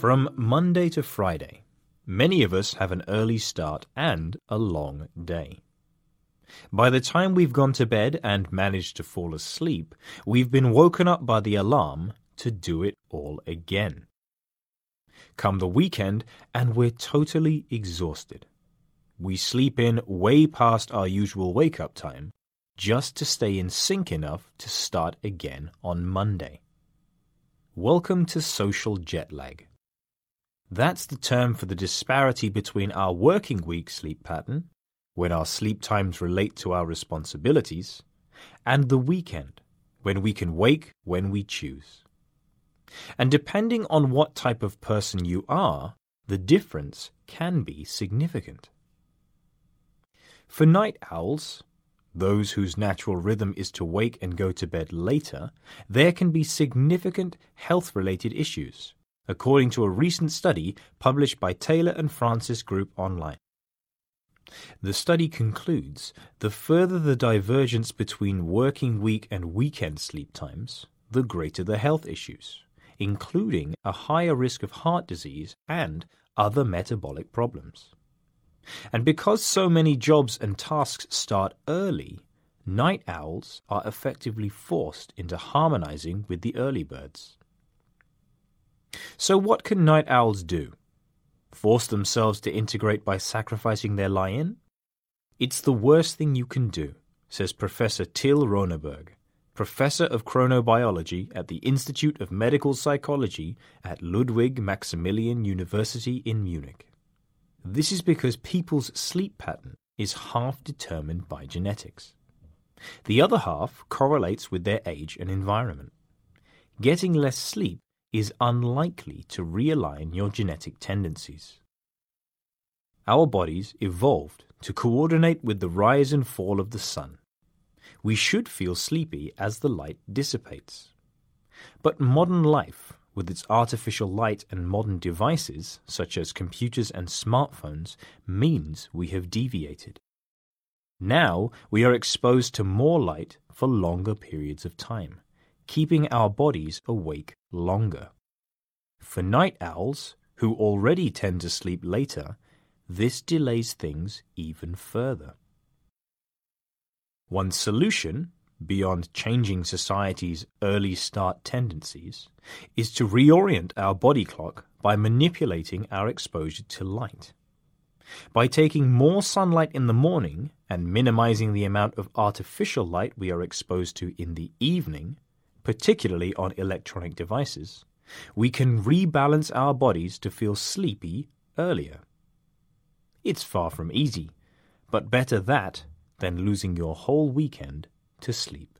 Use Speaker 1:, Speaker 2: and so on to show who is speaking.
Speaker 1: From Monday to Friday, many of us have an early start and a long day. By the time we've gone to bed and managed to fall asleep, we've been woken up by the alarm to do it all again. Come the weekend, and we're totally exhausted. We sleep in way past our usual wake up time just to stay in sync enough to start again on Monday. Welcome to social jet lag. That's the term for the disparity between our working week sleep pattern, when our sleep times relate to our responsibilities, and the weekend, when we can wake when we choose. And depending on what type of person you are, the difference can be significant. For night owls, those whose natural rhythm is to wake and go to bed later, there can be significant health related issues, according to a recent study published by Taylor and Francis Group Online. The study concludes the further the divergence between working week and weekend sleep times, the greater the health issues, including a higher risk of heart disease and other metabolic problems. And because so many jobs and tasks start early, night owls are effectively forced into harmonizing with the early birds. So, what can night owls do? Force themselves to integrate by sacrificing their lie in? It's the worst thing you can do, says Professor Till Roenneberg, Professor of Chronobiology at the Institute of Medical Psychology at Ludwig Maximilian University in Munich. This is because people's sleep pattern is half determined by genetics. The other half correlates with their age and environment. Getting less sleep is unlikely to realign your genetic tendencies. Our bodies evolved to coordinate with the rise and fall of the sun. We should feel sleepy as the light dissipates. But modern life with its artificial light and modern devices, such as computers and smartphones, means we have deviated. Now we are exposed to more light for longer periods of time, keeping our bodies awake longer. For night owls, who already tend to sleep later, this delays things even further. One solution beyond changing society's early start tendencies, is to reorient our body clock by manipulating our exposure to light. By taking more sunlight in the morning and minimizing the amount of artificial light we are exposed to in the evening, particularly on electronic devices, we can rebalance our bodies to feel sleepy earlier. It's far from easy, but better that than losing your whole weekend to sleep.